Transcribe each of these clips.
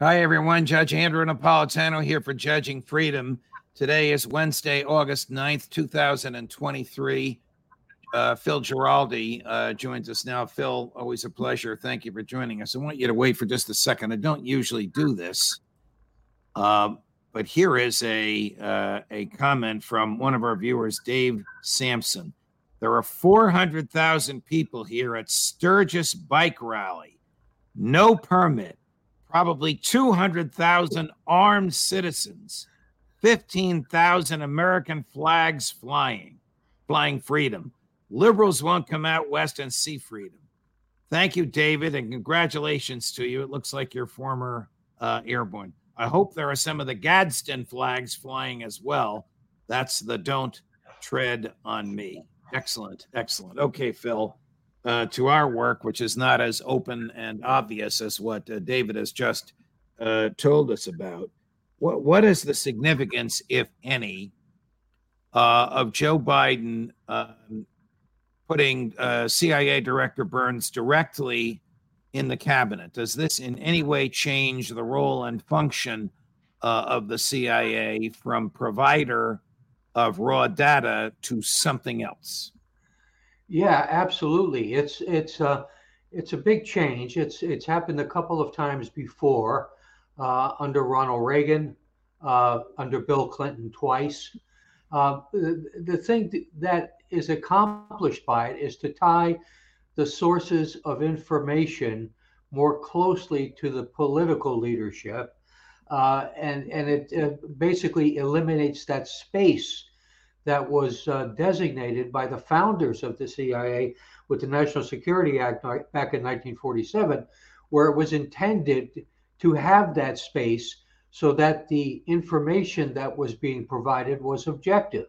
Hi, everyone. Judge Andrew Napolitano here for Judging Freedom. Today is Wednesday, August 9th, 2023. Uh, Phil Giraldi uh, joins us now. Phil, always a pleasure. Thank you for joining us. I want you to wait for just a second. I don't usually do this, uh, but here is a uh, a comment from one of our viewers, Dave Sampson. There are 400,000 people here at Sturgis Bike Rally. No permit probably 200,000 armed citizens, 15,000 American flags flying, flying freedom. Liberals won't come out west and see freedom. Thank you, David, and congratulations to you. It looks like you're former uh, airborne. I hope there are some of the Gadsden flags flying as well. That's the don't tread on me. Excellent, excellent. Okay, Phil uh, to our work, which is not as open and obvious as what uh, David has just uh, told us about. What what is the significance, if any, uh, of Joe Biden um, putting uh, CIA Director Burns directly in the cabinet? Does this in any way change the role and function uh, of the CIA from provider of raw data to something else? Yeah, absolutely. It's it's uh, it's a big change. It's it's happened a couple of times before uh, under Ronald Reagan, uh, under Bill Clinton twice. Uh, the, the thing that is accomplished by it is to tie the sources of information more closely to the political leadership, uh, and and it basically eliminates that space that was uh, designated by the founders of the CIA with the National Security Act back in 1947, where it was intended to have that space so that the information that was being provided was objective.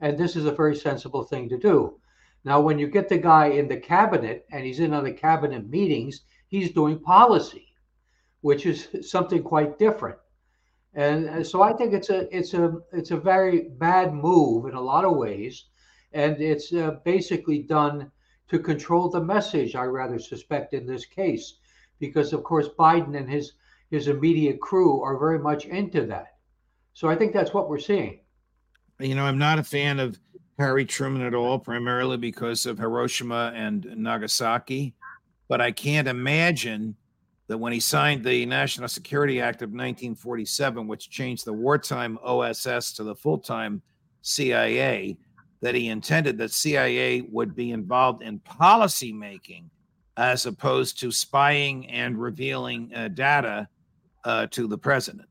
And this is a very sensible thing to do. Now, when you get the guy in the cabinet and he's in on the cabinet meetings, he's doing policy, which is something quite different. And so I think it's a it's a it's a very bad move in a lot of ways, and it's uh, basically done to control the message. I rather suspect in this case, because of course Biden and his his immediate crew are very much into that. So I think that's what we're seeing. You know, I'm not a fan of Harry Truman at all, primarily because of Hiroshima and Nagasaki, but I can't imagine that when he signed the National Security Act of 1947, which changed the wartime OSS to the full time CIA, that he intended that CIA would be involved in policy making as opposed to spying and revealing uh, data uh, to the president.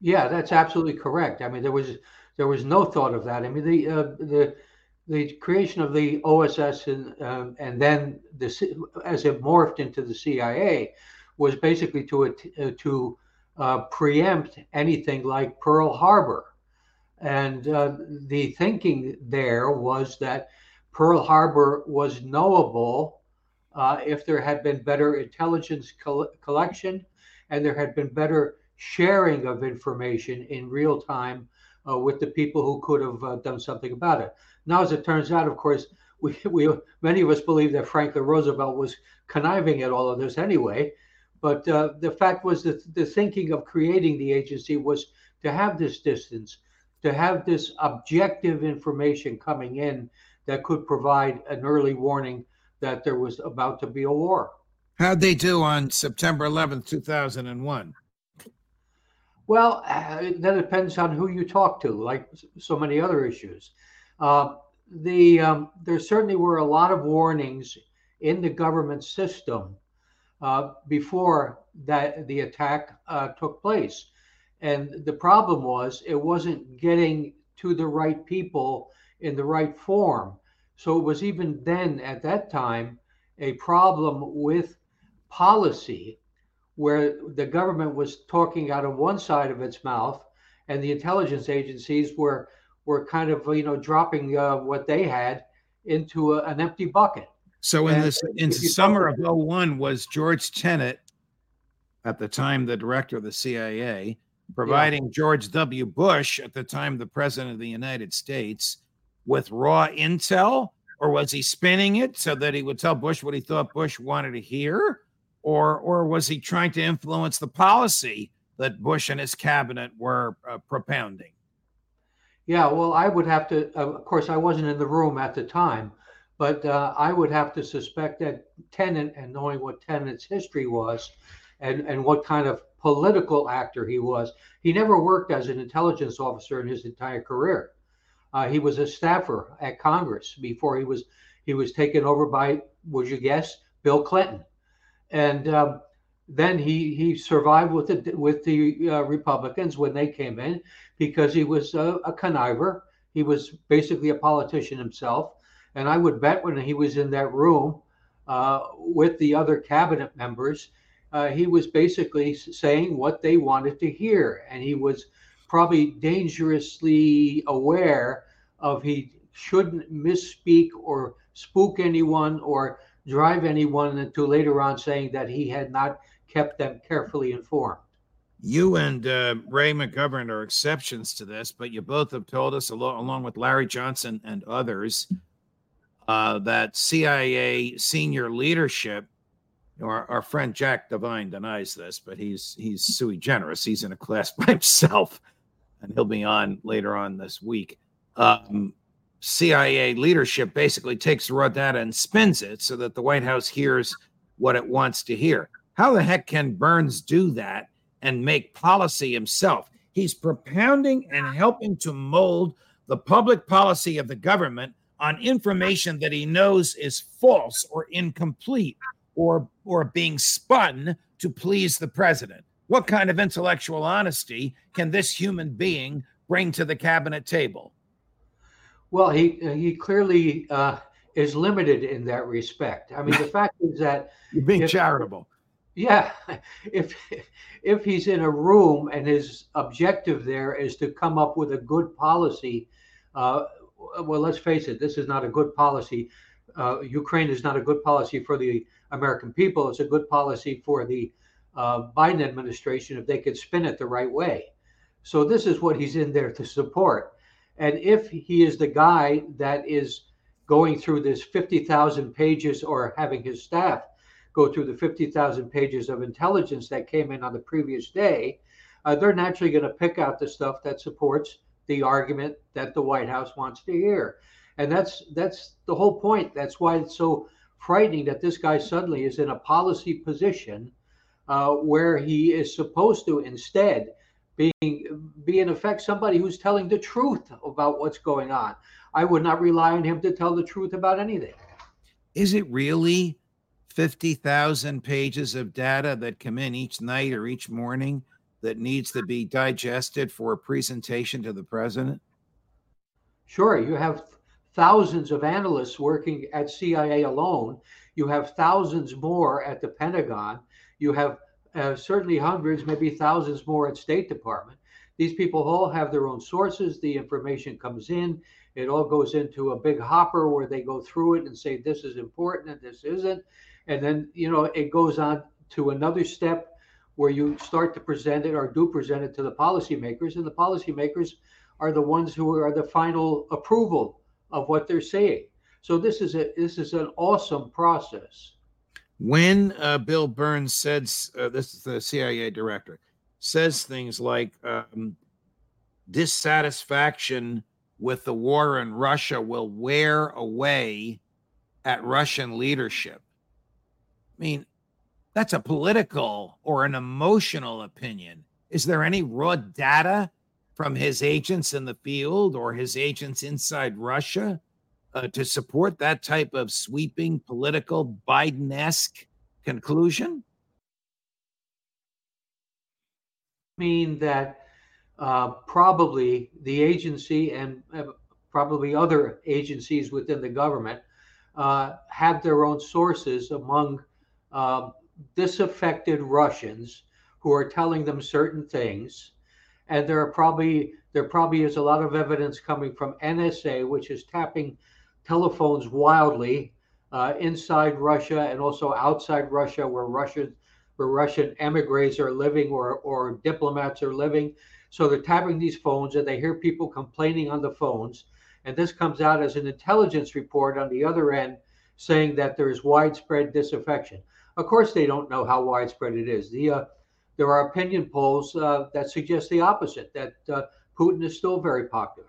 Yeah, that's absolutely correct. I mean, there was there was no thought of that. I mean, the uh, the the creation of the OSS and um, and then the as it morphed into the CIA was basically to uh, to uh, preempt anything like Pearl Harbor, and uh, the thinking there was that Pearl Harbor was knowable uh, if there had been better intelligence col- collection and there had been better sharing of information in real time uh, with the people who could have uh, done something about it. Now, as it turns out, of course, we, we many of us believe that Franklin Roosevelt was conniving at all of this anyway. But uh, the fact was that the thinking of creating the agency was to have this distance, to have this objective information coming in that could provide an early warning that there was about to be a war. How'd they do on September 11th, 2001? Well, uh, that depends on who you talk to, like so many other issues. Uh, the um, there certainly were a lot of warnings in the government system uh, before that the attack uh, took place, and the problem was it wasn't getting to the right people in the right form. So it was even then at that time a problem with policy where the government was talking out of one side of its mouth and the intelligence agencies were were kind of you know dropping uh, what they had into a, an empty bucket so in and this in summer of 01 was george tenet at the time the director of the cia providing yeah. george w bush at the time the president of the united states with raw intel or was he spinning it so that he would tell bush what he thought bush wanted to hear or or was he trying to influence the policy that Bush and his cabinet were uh, propounding? Yeah, well, I would have to. Of course, I wasn't in the room at the time, but uh, I would have to suspect that Tenet, and knowing what Tenet's history was, and and what kind of political actor he was, he never worked as an intelligence officer in his entire career. Uh, he was a staffer at Congress before he was he was taken over by, would you guess, Bill Clinton and um, then he he survived with the with the uh, Republicans when they came in because he was a, a, conniver. He was basically a politician himself, and I would bet when he was in that room uh, with the other cabinet members, uh, he was basically saying what they wanted to hear, and he was probably dangerously aware of he shouldn't misspeak or spook anyone or drive anyone into later on saying that he had not kept them carefully informed. You and uh, Ray McGovern are exceptions to this, but you both have told us, along, with Larry Johnson and others, uh, that CIA senior leadership, our, our friend Jack Devine denies this, but he's he's sui generis. He's in a class by himself, and he'll be on later on this week. Um, CIA leadership basically takes raw data and spins it so that the White House hears what it wants to hear. How the heck can Burns do that and make policy himself? He's propounding and helping to mold the public policy of the government on information that he knows is false or incomplete or or being spun to please the president. What kind of intellectual honesty can this human being bring to the cabinet table? Well, he he clearly uh, is limited in that respect. I mean, the fact is that you're being if, charitable. Yeah, if if he's in a room and his objective there is to come up with a good policy, uh, well, let's face it, this is not a good policy. Uh, Ukraine is not a good policy for the American people. It's a good policy for the uh, Biden administration if they could spin it the right way. So this is what he's in there to support. And if he is the guy that is going through this 50,000 pages or having his staff go through the 50,000 pages of intelligence that came in on the previous day, uh, they're naturally going to pick out the stuff that supports the argument that the White House wants to hear. And that's that's the whole point. That's why it's so frightening that this guy suddenly is in a policy position uh, where he is supposed to instead being be in effect somebody who's telling the truth about what's going on. I would not rely on him to tell the truth about anything. Is it really 50,000 pages of data that come in each night or each morning that needs to be digested for a presentation to the president? Sure. You have thousands of analysts working at CIA alone. You have thousands more at the Pentagon. You have uh, certainly hundreds, maybe thousands more at State Department. These people all have their own sources. The information comes in. It all goes into a big hopper where they go through it and say this is important and this isn't. And then you know it goes on to another step where you start to present it or do present it to the policymakers, and the policymakers are the ones who are the final approval of what they're saying. So this is a this is an awesome process when uh, Bill Burns says, uh, this is the CIA director, says things like um, dissatisfaction with the war in Russia will wear away at Russian leadership. I mean, that's a political or an emotional opinion. Is there any raw data from his agents in the field or his agents inside Russia uh, to support that type of sweeping political Biden esque conclusion? I mean that uh, probably the agency and uh, probably other agencies within the government uh, have their own sources among uh, disaffected Russians who are telling them certain things. And there are probably there probably is a lot of evidence coming from NSA, which is tapping telephones wildly uh, inside Russia and also outside Russia, where Russian where Russian emigres are living or or diplomats are living. So they're tapping these phones, and they hear people complaining on the phones, and this comes out as an intelligence report on the other end saying that there is widespread disaffection. Of course, they don't know how widespread it is. The uh, there are opinion polls uh, that suggest the opposite that uh, Putin is still very popular.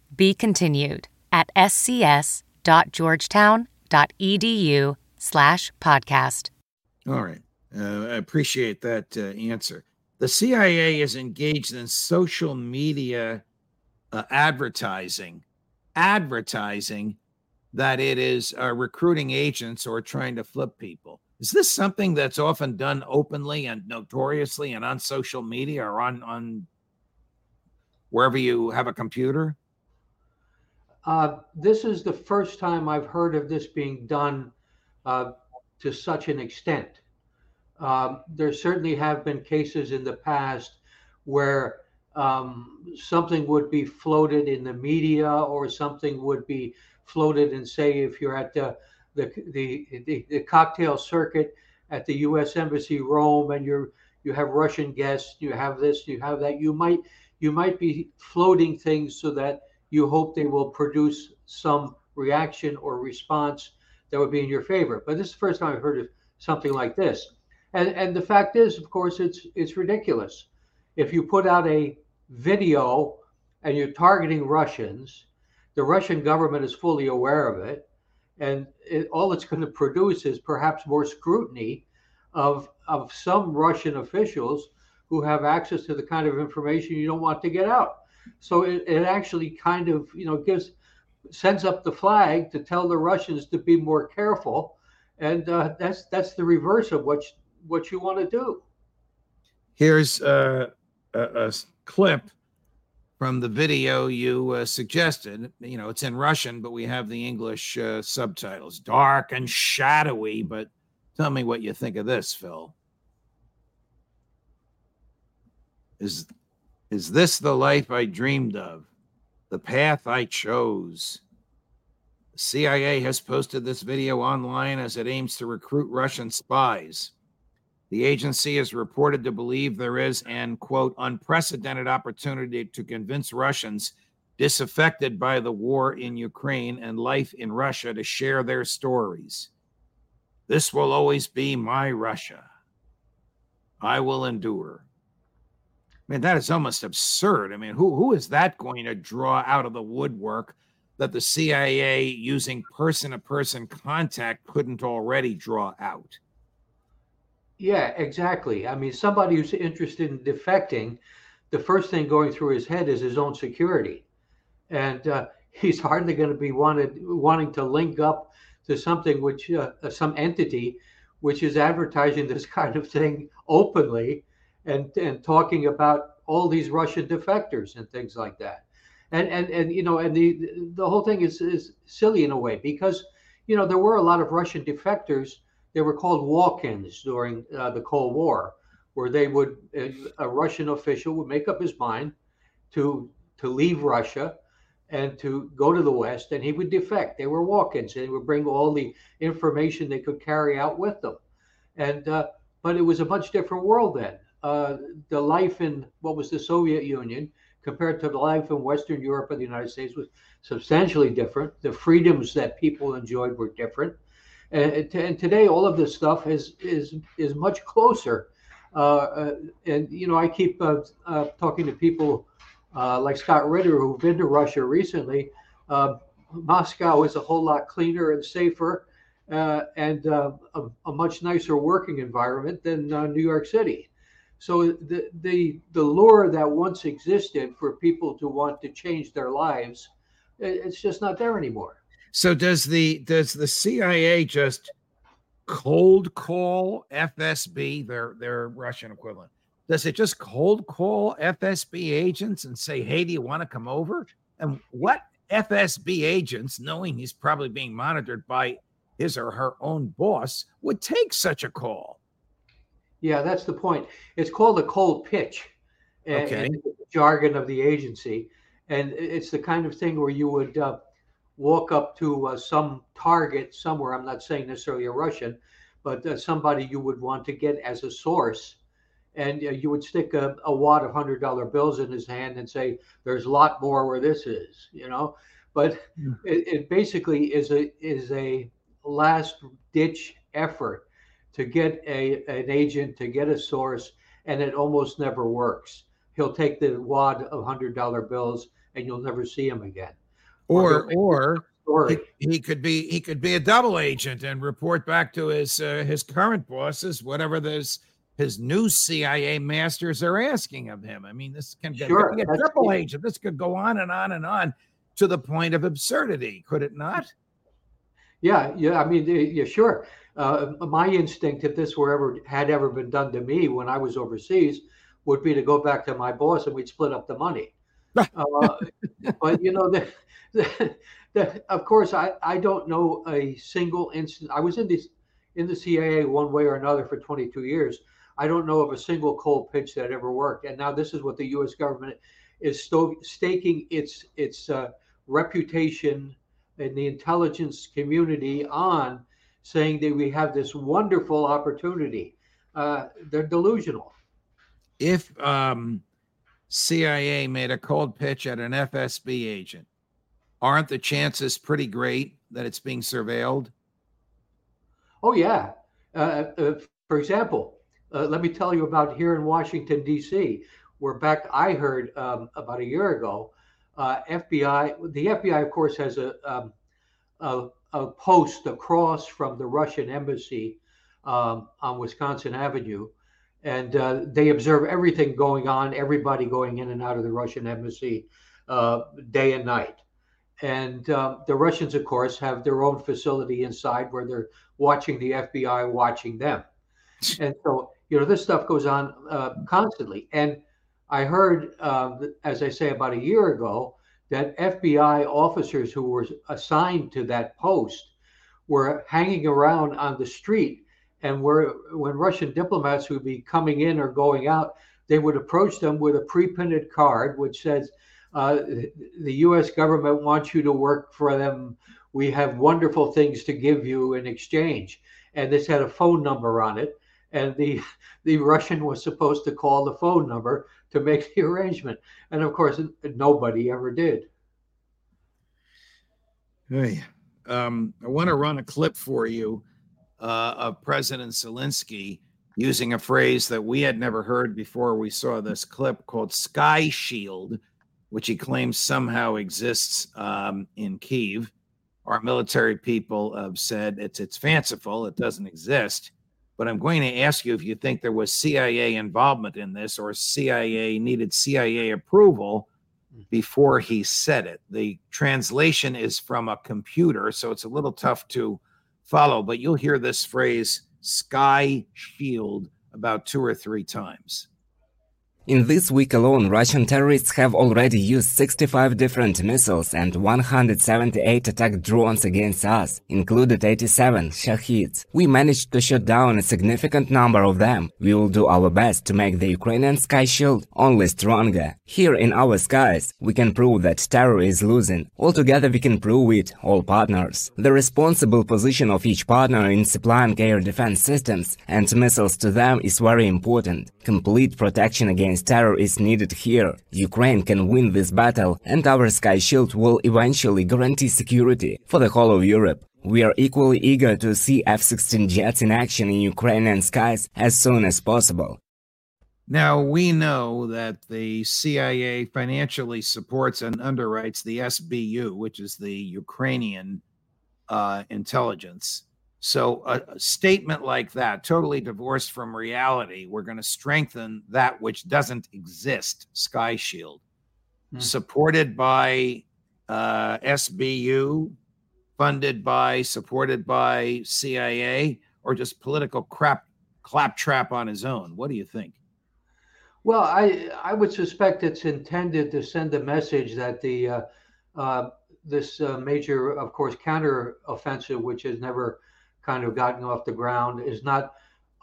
be continued at scs.georgetown.edu slash podcast. All right. Uh, I appreciate that uh, answer. The CIA is engaged in social media uh, advertising, advertising that it is uh, recruiting agents or trying to flip people. Is this something that's often done openly and notoriously and on social media or on on wherever you have a computer? Uh, this is the first time I've heard of this being done uh, to such an extent. Um, there certainly have been cases in the past where um, something would be floated in the media or something would be floated and say if you're at the the, the, the, the cocktail circuit at the U.S. Embassy Rome and you're you have Russian guests, you have this, you have that, you might you might be floating things so that you hope they will produce some reaction or response that would be in your favor. But this is the first time I've heard of something like this. And and the fact is, of course, it's it's ridiculous. If you put out a video and you're targeting Russians, the Russian government is fully aware of it, and it, all it's going to produce is perhaps more scrutiny of of some Russian officials who have access to the kind of information you don't want to get out. So it, it actually kind of, you know, gives sends up the flag to tell the Russians to be more careful, and uh, that's that's the reverse of what you, what you want to do. Here's uh, a, a, clip from the video you uh, suggested. You know, it's in Russian, but we have the English uh, subtitles. Dark and shadowy, but tell me what you think of this, Phil. Is is this the life I dreamed of? The path I chose? The CIA has posted this video online as it aims to recruit Russian spies. The agency is reported to believe there is an quote unprecedented opportunity to convince Russians disaffected by the war in Ukraine and life in Russia to share their stories. This will always be my Russia. I will endure. Mean, that is almost absurd. I mean, who who is that going to draw out of the woodwork that the CIA using person to person contact couldn't already draw out? Yeah, exactly. I mean, somebody who's interested in defecting, the first thing going through his head is his own security. And uh, he's hardly going to be wanted wanting to link up to something which uh, some entity which is advertising this kind of thing openly and and talking about all these Russian defectors and things like that. And and and you know, and the the whole thing is is silly in a way because you know there were a lot of Russian defectors. They were called walk-ins during uh, the Cold War, where they would a Russian official would make up his mind to to leave Russia and to go to the West, and he would defect. They were walk-ins, and they would bring all the information they could carry out with them. And uh, but it was a much different world then. Uh, the life in what was the Soviet Union compared to the life in Western Europe or the United States was substantially different. The freedoms that people enjoyed were different. And, and today, all of this stuff is is is much closer. Uh, uh and you know, I keep uh, uh, talking to people like Scott Ritter who've been to Russia recently. Moscow is a whole lot cleaner and safer, and a, a, much nicer working environment than New York City. So the the the lure that once existed for people to want to change their lives, it's just not there anymore. So does the does the CIA just cold call FSB, their their Russian equivalent? Does it just cold call FSB agents and say, "Hey, do you want to come over?" And what FSB agents, knowing he's probably being monitored by his or her own boss, would take such a call? Yeah, that's the point. It's called a cold pitch. Okay. jargon of the agency, and it's the kind of thing where you would uh, walk up to uh, some target somewhere. I'm not saying necessarily a Russian, but uh, somebody you would want to get as a source, and uh, you would stick a, a wad of hundred dollar bills in his hand and say, "There's a lot more where this is," you know. But mm. it, it basically is a is a last ditch effort to get a an agent to get a source, and it almost never works. He'll take the wad of hundred dollar bills, and you'll never see him again. Or or, or he, he, could be he could be a double agent and report back to his uh, his current bosses whatever this his new CIA masters are asking of him. I mean, this can sure, be a triple agent. This could go on and on and on to the point of absurdity, could it not? Yeah, yeah. I mean, yeah, sure uh, my instinct, if this were ever had ever been done to me when I was overseas, would be to go back to my boss and we'd split up the money. uh, but you know, the, the, the, of course, I, I don't know a single instance. I was in this in the CIA one way or another for 22 years. I don't know of a single cold pitch that ever worked. And now this is what the U.S. government is sto- staking its its uh, reputation in the intelligence community on saying that we have this wonderful opportunity. Uh, they're delusional. If um, CIA made a cold pitch at an FSB agent, aren't the chances pretty great that it's being surveilled? Oh, yeah. Uh, uh, for example, uh, let me tell you about here in Washington, D.C., where back I heard um, about a year ago, uh, FBI, the FBI, of course, has a, um, a a post across from the Russian embassy um, on Wisconsin Avenue. And uh, they observe everything going on, everybody going in and out of the Russian embassy uh, day and night. And uh, the Russians, of course, have their own facility inside where they're watching the FBI watching them. And so, you know, this stuff goes on uh, constantly. And I heard, uh, as I say, about a year ago, that FBI officers who were assigned to that post were hanging around on the street. And were, when Russian diplomats would be coming in or going out, they would approach them with a pre printed card which says, uh, The US government wants you to work for them. We have wonderful things to give you in exchange. And this had a phone number on it. And the, the Russian was supposed to call the phone number to make the arrangement. And of course, nobody ever did. Hey, um, I want to run a clip for you uh, of President Zelensky using a phrase that we had never heard before we saw this clip called Sky Shield, which he claims somehow exists um, in Kiev. Our military people have said it's it's fanciful, it doesn't exist. But I'm going to ask you if you think there was CIA involvement in this or CIA needed CIA approval hmm. before he said it. The translation is from a computer, so it's a little tough to follow, but you'll hear this phrase sky shield about two or three times. In this week alone, Russian terrorists have already used 65 different missiles and 178 attack drones against us, included 87 Shaheds. We managed to shoot down a significant number of them. We will do our best to make the Ukrainian sky shield only stronger. Here in our skies, we can prove that terror is losing. Altogether we can prove it, all partners. The responsible position of each partner in supplying air defense systems and missiles to them is very important. Complete protection against against terror is needed here. Ukraine can win this battle, and our Sky Shield will eventually guarantee security for the whole of Europe. We are equally eager to see F-16 jets in action in Ukrainian skies as soon as possible. Now, we know that the CIA financially supports and underwrites the SBU, which is the Ukrainian uh, intelligence. So a, a, statement like that, totally divorced from reality, we're going to strengthen that which doesn't exist, Sky Shield, mm. supported by uh, SBU, funded by, supported by CIA, or just political crap claptrap on his own. What do you think? Well, I I would suspect it's intended to send a message that the uh, uh, this uh, major, of course, counter offensive, which has never kind of gotten off the ground is not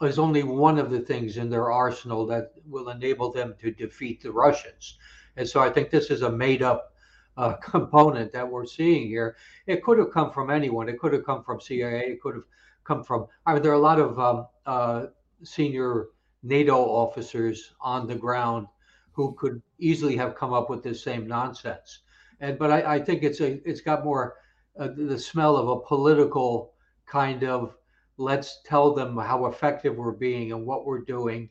is only one of the things in their arsenal that will enable them to defeat the Russians. And so I think this is a made up uh, component that we're seeing here. It could have come from anyone. It could have come from CIA. It could have come from. I mean, there are a lot of um, uh, senior NATO officers on the ground who could easily have come up with this same nonsense. And but I, I think it's a it's got more uh, the smell of a political kind of let's tell them how effective we're being and what we're doing.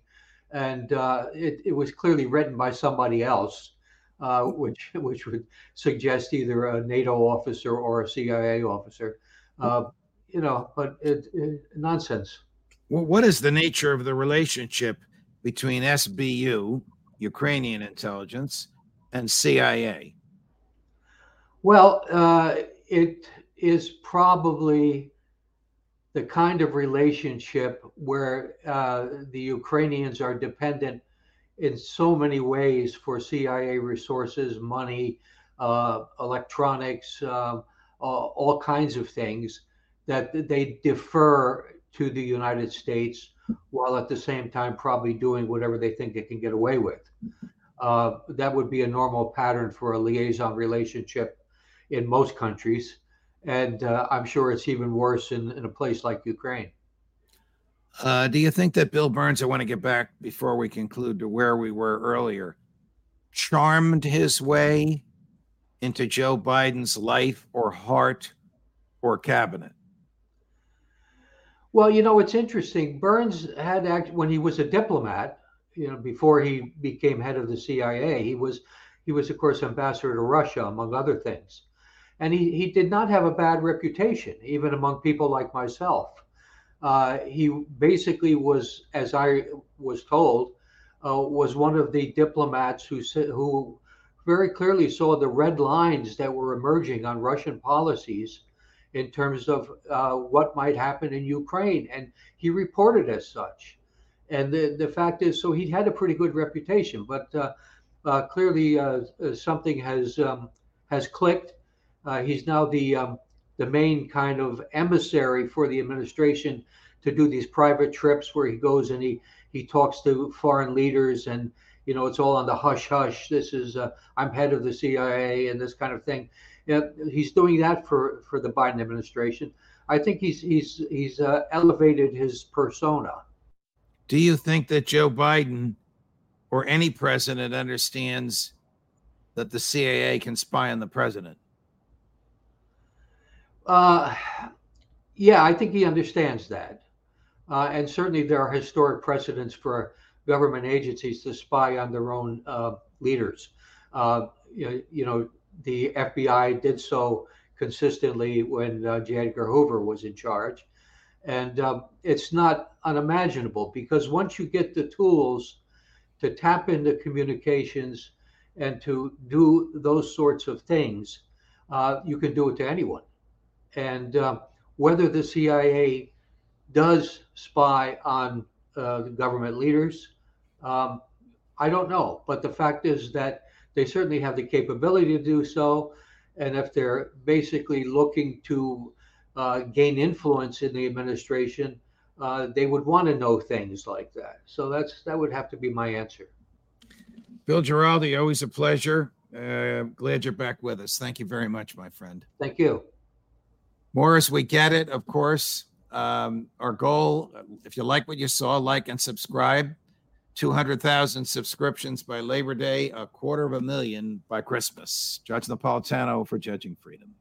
And uh, it, it was clearly written by somebody else, uh, which which would suggest either a NATO officer or a CIA officer. Uh, you know, but it, it, nonsense. Well, what is the nature of the relationship between SBU, Ukrainian intelligence, and CIA? Well, uh, it is probably the kind of relationship where uh, the Ukrainians are dependent in so many ways for CIA resources, money, uh, electronics, uh, all kinds of things that they defer to the United States while at the same time probably doing whatever they think they can get away with. Uh, that would be a normal pattern for a liaison relationship in most countries and uh, I'm sure it's even worse in, in a place like Ukraine. Uh, do you think that Bill Burns, I want to get back before we conclude to where we were earlier, charmed his way into Joe Biden's life or heart or cabinet? Well, you know, it's interesting. Burns had act when he was a diplomat, you know, before he became head of the CIA, he was he was of course ambassador to Russia among other things and he, he did not have a bad reputation, even among people like myself. Uh, he basically was, as I was told, uh, was one of the diplomats who who very clearly saw the red lines that were emerging on Russian policies in terms of uh, what might happen in Ukraine, and he reported as such. And the the fact is, so he had a pretty good reputation, but uh, uh, clearly uh, something has um, has clicked uh, he's now the um, the main kind of emissary for the administration to do these private trips where he goes and he he talks to foreign leaders and you know it's all on the hush hush. This is uh, I'm head of the CIA and this kind of thing. He's doing that for for the Biden administration. I think he's he's he's uh, elevated his persona. Do you think that Joe Biden or any president understands that the CIA can spy on the president? Uh, yeah, I think he understands that. Uh, and certainly there are historic precedents for government agencies to spy on their own uh, leaders. Uh, you, you, know, the FBI did so consistently when uh, J. Edgar Hoover was in charge. And um, it's not unimaginable because once you get the tools to tap into communications and to do those sorts of things, uh, you can do it to anyone. And uh, whether the CIA does spy on uh, government leaders, um, I don't know. But the fact is that they certainly have the capability to do so. And if they're basically looking to uh, gain influence in the administration, uh, they would want to know things like that. So that's that would have to be my answer. Bill Giraldi, always a pleasure. Uh, glad you're back with us. Thank you very much, my friend. Thank you. Morris, we get it, of course. Um, our goal, if you like what you saw, like and subscribe. 200,000 subscriptions by Labor Day, a quarter of a million by Christmas. Judge Napolitano for Judging Freedom.